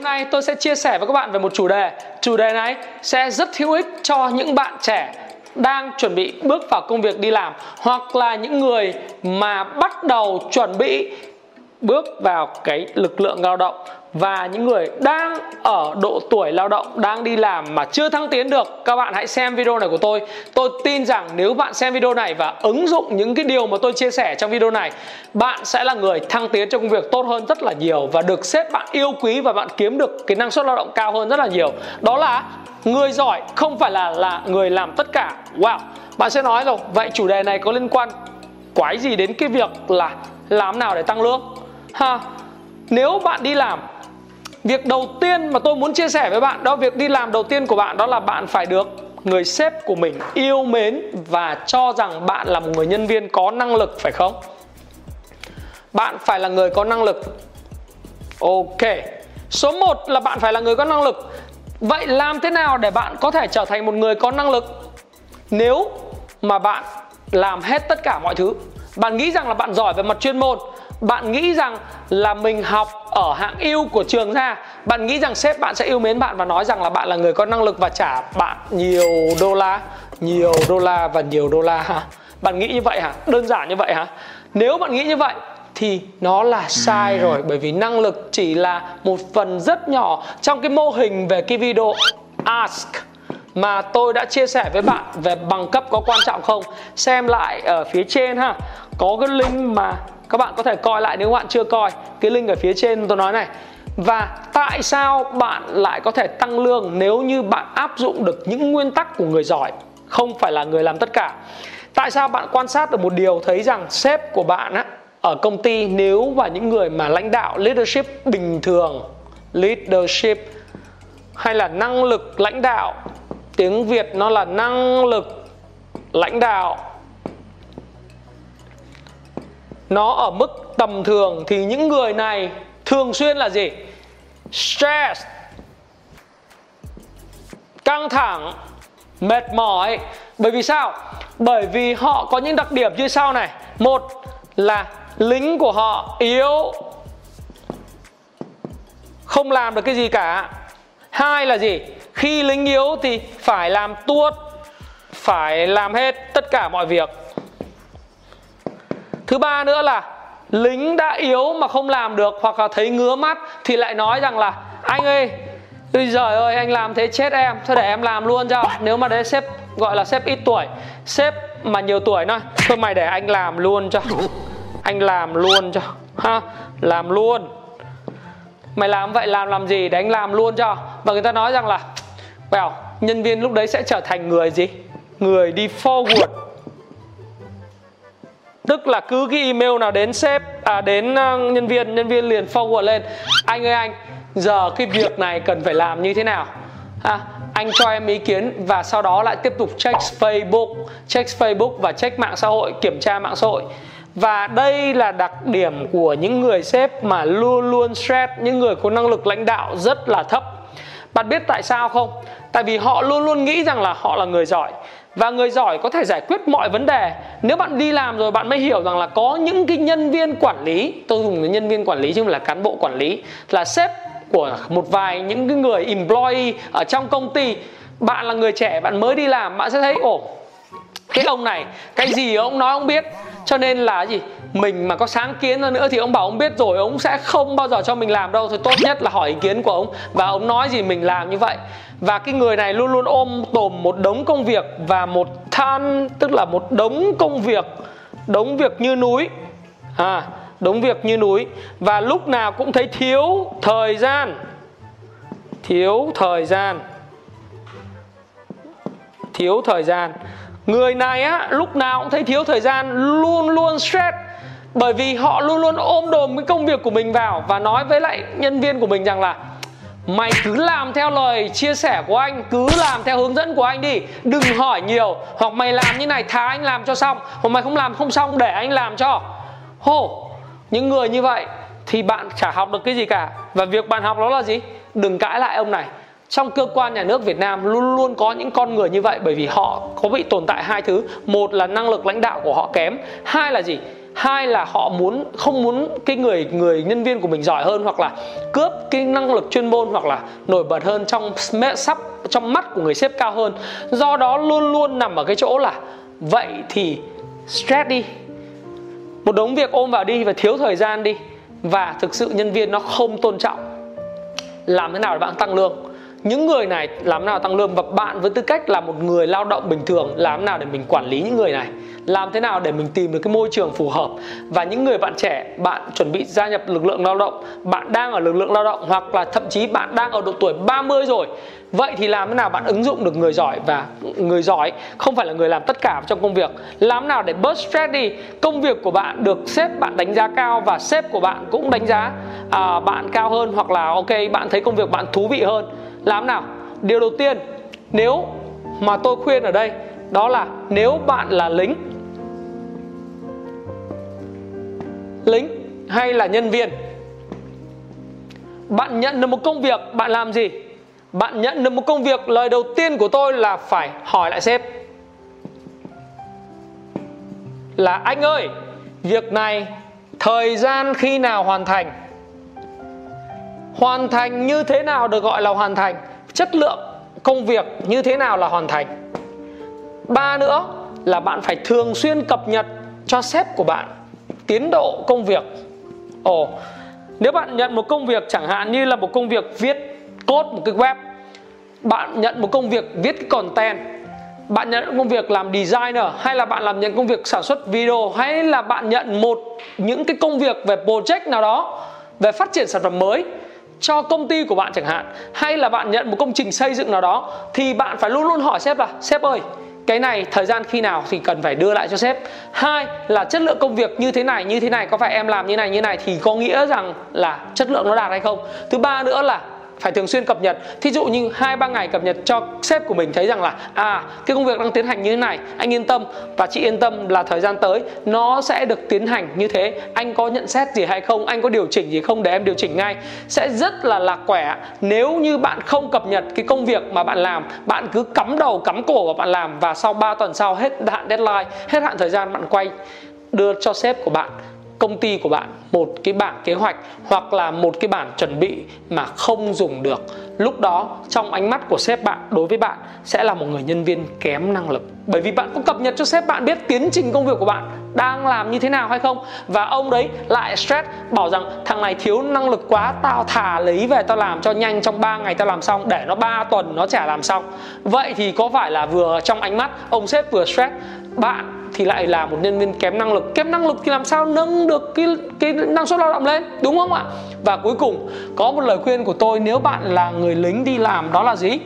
Hôm nay tôi sẽ chia sẻ với các bạn về một chủ đề. Chủ đề này sẽ rất hữu ích cho những bạn trẻ đang chuẩn bị bước vào công việc đi làm hoặc là những người mà bắt đầu chuẩn bị bước vào cái lực lượng lao động và những người đang ở độ tuổi lao động đang đi làm mà chưa thăng tiến được. Các bạn hãy xem video này của tôi. Tôi tin rằng nếu bạn xem video này và ứng dụng những cái điều mà tôi chia sẻ trong video này, bạn sẽ là người thăng tiến trong công việc tốt hơn rất là nhiều và được sếp bạn yêu quý và bạn kiếm được cái năng suất lao động cao hơn rất là nhiều. Đó là người giỏi, không phải là là người làm tất cả. Wow, bạn sẽ nói rồi. Vậy chủ đề này có liên quan quái gì đến cái việc là làm nào để tăng lương? Ha, nếu bạn đi làm, việc đầu tiên mà tôi muốn chia sẻ với bạn đó, việc đi làm đầu tiên của bạn đó là bạn phải được người sếp của mình yêu mến và cho rằng bạn là một người nhân viên có năng lực, phải không? Bạn phải là người có năng lực. Ok, số 1 là bạn phải là người có năng lực. Vậy làm thế nào để bạn có thể trở thành một người có năng lực? Nếu mà bạn làm hết tất cả mọi thứ, bạn nghĩ rằng là bạn giỏi về mặt chuyên môn bạn nghĩ rằng là mình học ở hạng yêu của trường ra bạn nghĩ rằng sếp bạn sẽ yêu mến bạn và nói rằng là bạn là người có năng lực và trả bạn nhiều đô la nhiều đô la và nhiều đô la hả? Bạn nghĩ như vậy hả? Đơn giản như vậy hả? Nếu bạn nghĩ như vậy thì nó là sai rồi bởi vì năng lực chỉ là một phần rất nhỏ trong cái mô hình về cái video ask mà tôi đã chia sẻ với bạn về bằng cấp có quan trọng không? Xem lại ở phía trên ha. Có cái link mà các bạn có thể coi lại nếu bạn chưa coi cái link ở phía trên tôi nói này. Và tại sao bạn lại có thể tăng lương nếu như bạn áp dụng được những nguyên tắc của người giỏi, không phải là người làm tất cả? Tại sao bạn quan sát được một điều thấy rằng sếp của bạn á, ở công ty nếu và những người mà lãnh đạo leadership bình thường, leadership hay là năng lực lãnh đạo, tiếng việt nó là năng lực lãnh đạo nó ở mức tầm thường thì những người này thường xuyên là gì? Stress căng thẳng, mệt mỏi. Bởi vì sao? Bởi vì họ có những đặc điểm như sau này. Một là lính của họ yếu, không làm được cái gì cả. Hai là gì? Khi lính yếu thì phải làm tuốt, phải làm hết tất cả mọi việc thứ ba nữa là lính đã yếu mà không làm được hoặc là thấy ngứa mắt thì lại nói rằng là, anh ơi, Ôi giời ơi, anh làm thế chết em, Thôi để em làm luôn cho. Nếu mà đấy sếp gọi là sếp ít tuổi, Sếp mà nhiều tuổi nói, Thôi mày để anh làm luôn cho. Anh làm luôn cho, ha, Làm luôn. Mày làm vậy làm làm gì để anh làm luôn cho? Và người ta nói rằng là, Well, nhân viên lúc đấy sẽ trở thành người gì? Người đi forward tức là cứ cái email nào đến sếp à đến à, nhân viên nhân viên liền forward lên anh ơi anh giờ cái việc này cần phải làm như thế nào à, anh cho em ý kiến và sau đó lại tiếp tục check Facebook, check Facebook và check mạng xã hội, kiểm tra mạng xã hội. Và đây là đặc điểm của những người sếp mà luôn luôn stress, những người có năng lực lãnh đạo rất là thấp. Bạn biết tại sao không? Tại vì họ luôn luôn nghĩ rằng là họ là người giỏi và người giỏi có thể giải quyết mọi vấn đề. Nếu bạn đi làm rồi, bạn mới hiểu rằng là có những cái nhân viên quản lý, tôi dùng nhân viên quản lý chứ không là cán bộ quản lý, là sếp của một vài những cái người employee ở trong công ty. Bạn là người trẻ, bạn mới đi làm, bạn sẽ thấy, ồ, cái ông này, cái gì ông nói ông biết. Cho nên là gì? Mình mà có sáng kiến ra nữa thì ông bảo ông biết rồi, ông sẽ không bao giờ cho mình làm đâu. Thì tốt nhất là hỏi ý kiến của ông và ông nói gì mình làm như vậy và cái người này luôn luôn ôm tồm một đống công việc và một than, tức là một đống công việc, đống việc như núi. À đống việc như núi. Và lúc nào cũng thấy thiếu thời gian. Thiếu thời gian. Thiếu thời gian. Người này á, lúc nào cũng thấy thiếu thời gian, luôn luôn stress. Bởi vì họ luôn luôn ôm đồm cái công việc của mình vào và nói với lại nhân viên của mình rằng là mày cứ làm theo lời chia sẻ của anh, cứ làm theo hướng dẫn của anh đi. Đừng hỏi nhiều. Hoặc mày làm như này, thà anh làm cho xong. Hoặc mày không làm, không xong, để anh làm cho. Hô, những người như vậy thì bạn chả học được cái gì cả. Và việc bạn học đó là gì? Đừng cãi lại ông này. Trong cơ quan nhà nước Việt Nam luôn luôn có những con người như vậy bởi vì họ có bị tồn tại hai thứ. Một là năng lực lãnh đạo của họ kém. Hai là gì? Hai là họ muốn, không muốn cái người người nhân viên của mình giỏi hơn hoặc là cướp cái năng lực chuyên môn hoặc là nổi bật hơn trong sắp, trong mắt của người sếp cao hơn. Do đó luôn luôn nằm ở cái chỗ là vậy thì stress đi. Một đống việc ôm vào đi và thiếu thời gian đi. Và thực sự nhân viên nó không tôn trọng. Làm thế nào để bạn tăng lương? Những người này làm nào tăng lương? Và bạn với tư cách là một người lao động bình thường, làm nào để mình quản lý những người này? Làm thế nào để mình tìm được cái môi trường phù hợp? Và những người bạn trẻ bạn chuẩn bị gia nhập lực lượng lao động bạn đang ở lực lượng lao động hoặc là thậm chí bạn đang ở độ tuổi 30 rồi vậy thì làm thế nào bạn ứng dụng được người giỏi? Và người giỏi không phải là người làm tất cả trong công việc. Làm nào để bớt stress đi? Công việc của bạn được sếp bạn đánh giá cao và sếp của bạn cũng đánh giá à, bạn cao hơn hoặc là ok bạn thấy công việc bạn thú vị hơn. Làm nào? Điều đầu tiên nếu mà tôi khuyên ở đây đó là nếu bạn là lính. Lính hay là nhân viên? Bạn nhận được một công việc, bạn làm gì? Bạn nhận được một công việc, lời đầu tiên của tôi là phải hỏi lại sếp. Là, anh ơi, việc này thời gian khi nào hoàn thành? Hoàn thành như thế nào được gọi là hoàn thành? Chất lượng công việc như thế nào là hoàn thành? Ba nữa là bạn phải thường xuyên cập nhật cho sếp của bạn tiến độ công việc. Ồ, nếu bạn nhận một công việc chẳng hạn như là một công việc viết code một cái web, bạn nhận một công việc viết cái content, bạn nhận công việc làm designer, hay là bạn làm nhận công việc sản xuất video, hay là bạn nhận một những cái công việc về project nào đó, về phát triển sản phẩm mới cho công ty của bạn chẳng hạn, hay là bạn nhận một công trình xây dựng nào đó, thì bạn phải luôn luôn hỏi sếp là, sếp ơi cái này, thời gian khi nào thì cần phải đưa lại cho sếp. Hai là chất lượng công việc như thế này, như thế này, có phải em làm như này như này thì có nghĩa rằng là chất lượng nó đạt hay không? Thứ ba nữa là phải thường xuyên cập nhật. Thí dụ như hai, ba ngày cập nhật cho sếp của mình thấy rằng là à cái công việc đang tiến hành như thế này, anh yên tâm. Và chị yên tâm là thời gian tới, nó sẽ được tiến hành như thế. Anh có nhận xét gì hay không? Anh có điều chỉnh gì không? Để em điều chỉnh ngay. Sẽ rất là lạc quẻ. Nếu như bạn không cập nhật cái công việc mà bạn làm, bạn cứ cắm đầu, cắm cổ vào bạn làm và sau 3 tuần sau hết hạn deadline, hết hạn thời gian bạn quay, đưa cho sếp của bạn công ty của bạn, một cái bản kế hoạch hoặc là một cái bản chuẩn bị mà không dùng được. Lúc đó, trong ánh mắt của sếp bạn đối với bạn sẽ là một người nhân viên kém năng lực. Bởi vì bạn có cập nhật cho sếp bạn biết tiến trình công việc của bạn đang làm như thế nào hay không. Và ông đấy lại stress, bảo rằng thằng này thiếu năng lực quá, tao thả lấy về tao làm cho nhanh, trong 3 ngày tao làm xong, để nó 3 tuần nó chả làm xong. Vậy thì có phải là vừa trong ánh mắt ông sếp vừa stress, bạn thì lại là một nhân viên kém năng lực. Kém năng lực thì làm sao nâng được cái cái năng suất lao động lên? Đúng không ạ? Và cuối cùng, có một lời khuyên của tôi, nếu bạn là người lính đi làm, đó là gì?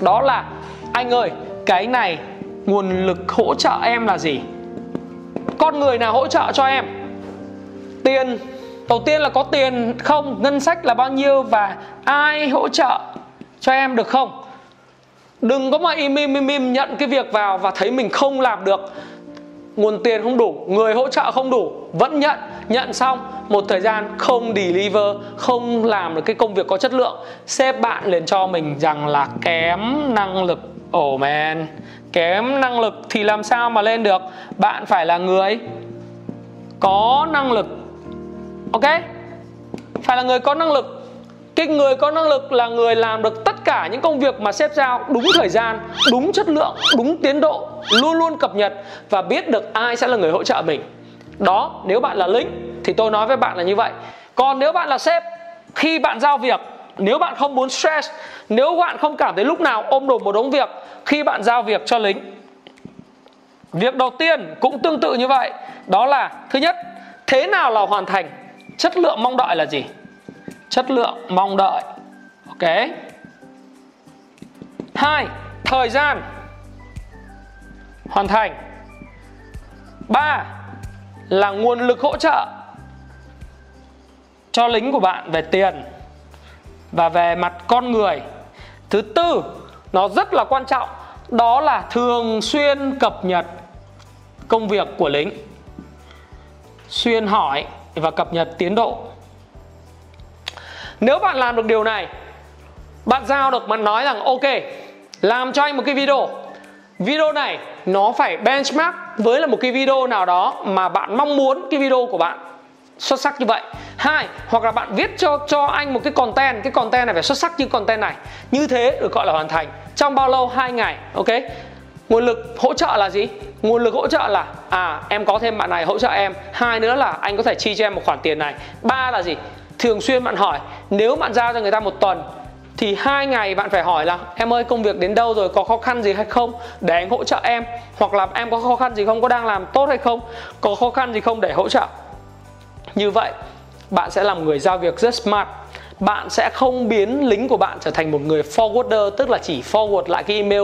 Đó là, anh ơi, cái này, nguồn lực hỗ trợ em là gì? Con người nào hỗ trợ cho em? Tiền, đầu tiên là có tiền không? Ngân sách là bao nhiêu? Và ai hỗ trợ cho em được không? Đừng có mà im im im im nhận cái việc vào và thấy mình không làm được nguồn tiền không đủ, người hỗ trợ không đủ, vẫn nhận. Nhận xong, một thời gian không deliver, không làm được cái công việc có chất lượng, sếp bạn liền cho mình rằng là kém năng lực. Oh man. Kém năng lực thì làm sao mà lên được? Bạn phải là người có năng lực. Ok? Phải là người có năng lực cái người có năng lực là người làm được tất cả những công việc mà sếp giao đúng thời gian, đúng chất lượng, đúng tiến độ, luôn luôn cập nhật và biết được ai sẽ là người hỗ trợ mình. Đó, nếu bạn là lính thì tôi nói với bạn là như vậy. Còn nếu bạn là sếp, khi bạn giao việc, nếu bạn không muốn stress, nếu bạn không cảm thấy lúc nào ôm đồm một đống việc, khi bạn giao việc cho lính, việc đầu tiên cũng tương tự như vậy. Đó là, thứ nhất, thế nào là hoàn thành, chất lượng mong đợi là gì? Chất lượng mong đợi. Ok. Hai, thời gian. Hoàn thành. Ba, là nguồn lực hỗ trợ cho lính của bạn về tiền và về mặt con người. Thứ tư, nó rất là quan trọng, đó là thường xuyên cập nhật công việc của lính. Xuyên hỏi và cập nhật tiến độ nếu bạn làm được điều này, bạn giao được, bạn nói rằng, ok, làm cho anh một cái video. Video này nó phải benchmark với là một cái video nào đó mà bạn mong muốn cái video của bạn xuất sắc như vậy. Hai, hoặc là bạn viết cho cho anh một cái content cái content này phải xuất sắc như content này. Như thế được gọi là hoàn thành trong bao lâu? Hai ngày, ok? Nguồn lực hỗ trợ là gì? Nguồn lực hỗ trợ là à em có thêm bạn này hỗ trợ em. Hai nữa là anh có thể chi cho em một khoản tiền này. Ba là gì? Thường xuyên bạn hỏi. Nếu bạn giao cho người ta một tuần, thì hai ngày bạn phải hỏi là, em ơi, công việc đến đâu rồi? Có khó khăn gì hay không? Để anh hỗ trợ em. Hoặc là, em có khó khăn gì không? Có đang làm tốt hay không? Có khó khăn gì không để hỗ trợ? Như vậy, bạn sẽ làm người giao việc rất smart. Bạn sẽ không biến lính của bạn trở thành một người forwarder, tức là chỉ forward lại cái email,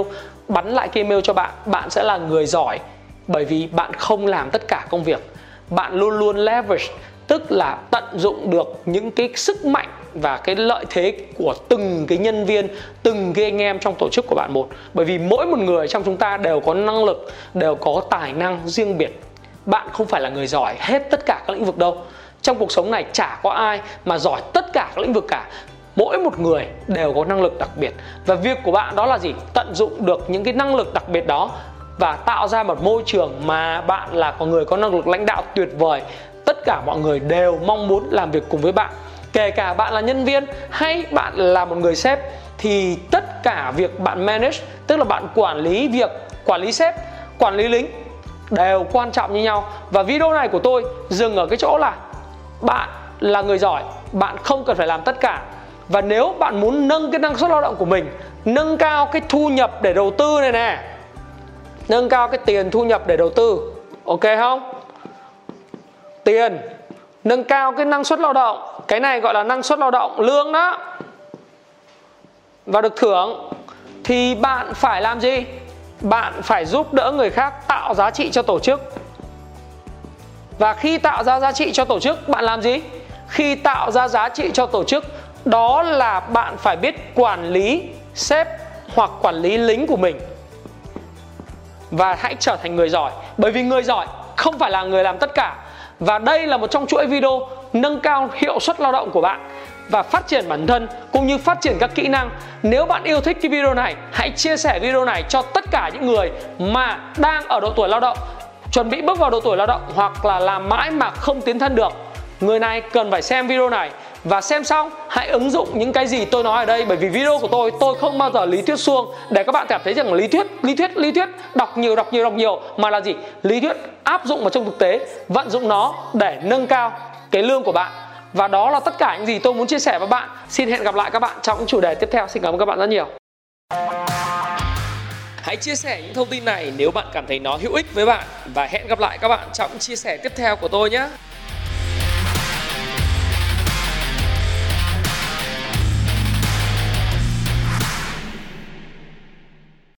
bắn lại cái email cho bạn. Bạn sẽ là người giỏi, bởi vì bạn không làm tất cả công việc. Bạn luôn luôn leverage tức là tận dụng được những cái sức mạnh và cái lợi thế của từng cái nhân viên, từng cái anh em trong tổ chức của bạn một. Bởi vì mỗi một người trong chúng ta đều có năng lực, đều có tài năng riêng biệt. Bạn không phải là người giỏi hết tất cả các lĩnh vực đâu. Trong cuộc sống này chả có ai mà giỏi tất cả các lĩnh vực cả. Mỗi một người đều có năng lực đặc biệt. Và việc của bạn đó là gì? Tận dụng được những cái năng lực đặc biệt đó và tạo ra một môi trường mà bạn là có người có năng lực lãnh đạo tuyệt vời tất cả mọi người đều mong muốn làm việc cùng với bạn. Kể cả bạn là nhân viên hay bạn là một người sếp, thì tất cả việc bạn manage, tức là bạn quản lý việc, quản lý sếp, quản lý lính đều quan trọng như nhau. Và video này của tôi dừng ở cái chỗ là bạn là người giỏi, bạn không cần phải làm tất cả. Và nếu bạn muốn nâng cái năng suất lao động của mình, nâng cao cái thu nhập để đầu tư này nè, nâng cao cái tiền thu nhập để đầu tư, ok không? Tiền, nâng cao cái năng suất lao động. Cái này gọi là năng suất lao động lương đó. Và được thưởng thì bạn phải làm gì? Bạn phải giúp đỡ người khác tạo giá trị cho tổ chức. Và khi tạo ra giá trị cho tổ chức, bạn làm gì? Khi tạo ra giá trị cho tổ chức, đó là bạn phải biết quản lý sếp hoặc quản lý lính của mình. Và hãy trở thành người giỏi. Bởi vì người giỏi không phải là người làm tất cả và đây là một trong chuỗi video nâng cao hiệu suất lao động của bạn và phát triển bản thân cũng như phát triển các kỹ năng. Nếu bạn yêu thích cái video này, hãy chia sẻ video này cho tất cả những người mà đang ở độ tuổi lao động, chuẩn bị bước vào độ tuổi lao động hoặc là làm mãi mà không tiến thân được. Người này cần phải xem video này và xem xong, hãy ứng dụng những cái gì tôi nói ở đây. Bởi vì video của tôi tôi không bao giờ lý thuyết suông. Để các bạn cảm thấy rằng lý thuyết lý thuyết lý thuyết, đọc nhiều đọc nhiều đọc nhiều, mà là gì? Lý thuyết áp dụng vào trong thực tế, vận dụng nó để nâng cao cái lương của bạn. Và đó là tất cả những gì tôi muốn chia sẻ với bạn. Xin hẹn gặp lại các bạn trong những chủ đề tiếp theo. Xin cảm ơn các bạn rất nhiều. Hãy chia sẻ những thông tin này nếu bạn cảm thấy nó hữu ích với bạn. Và hẹn gặp lại các bạn trong chia sẻ tiếp theo của tôi nhé.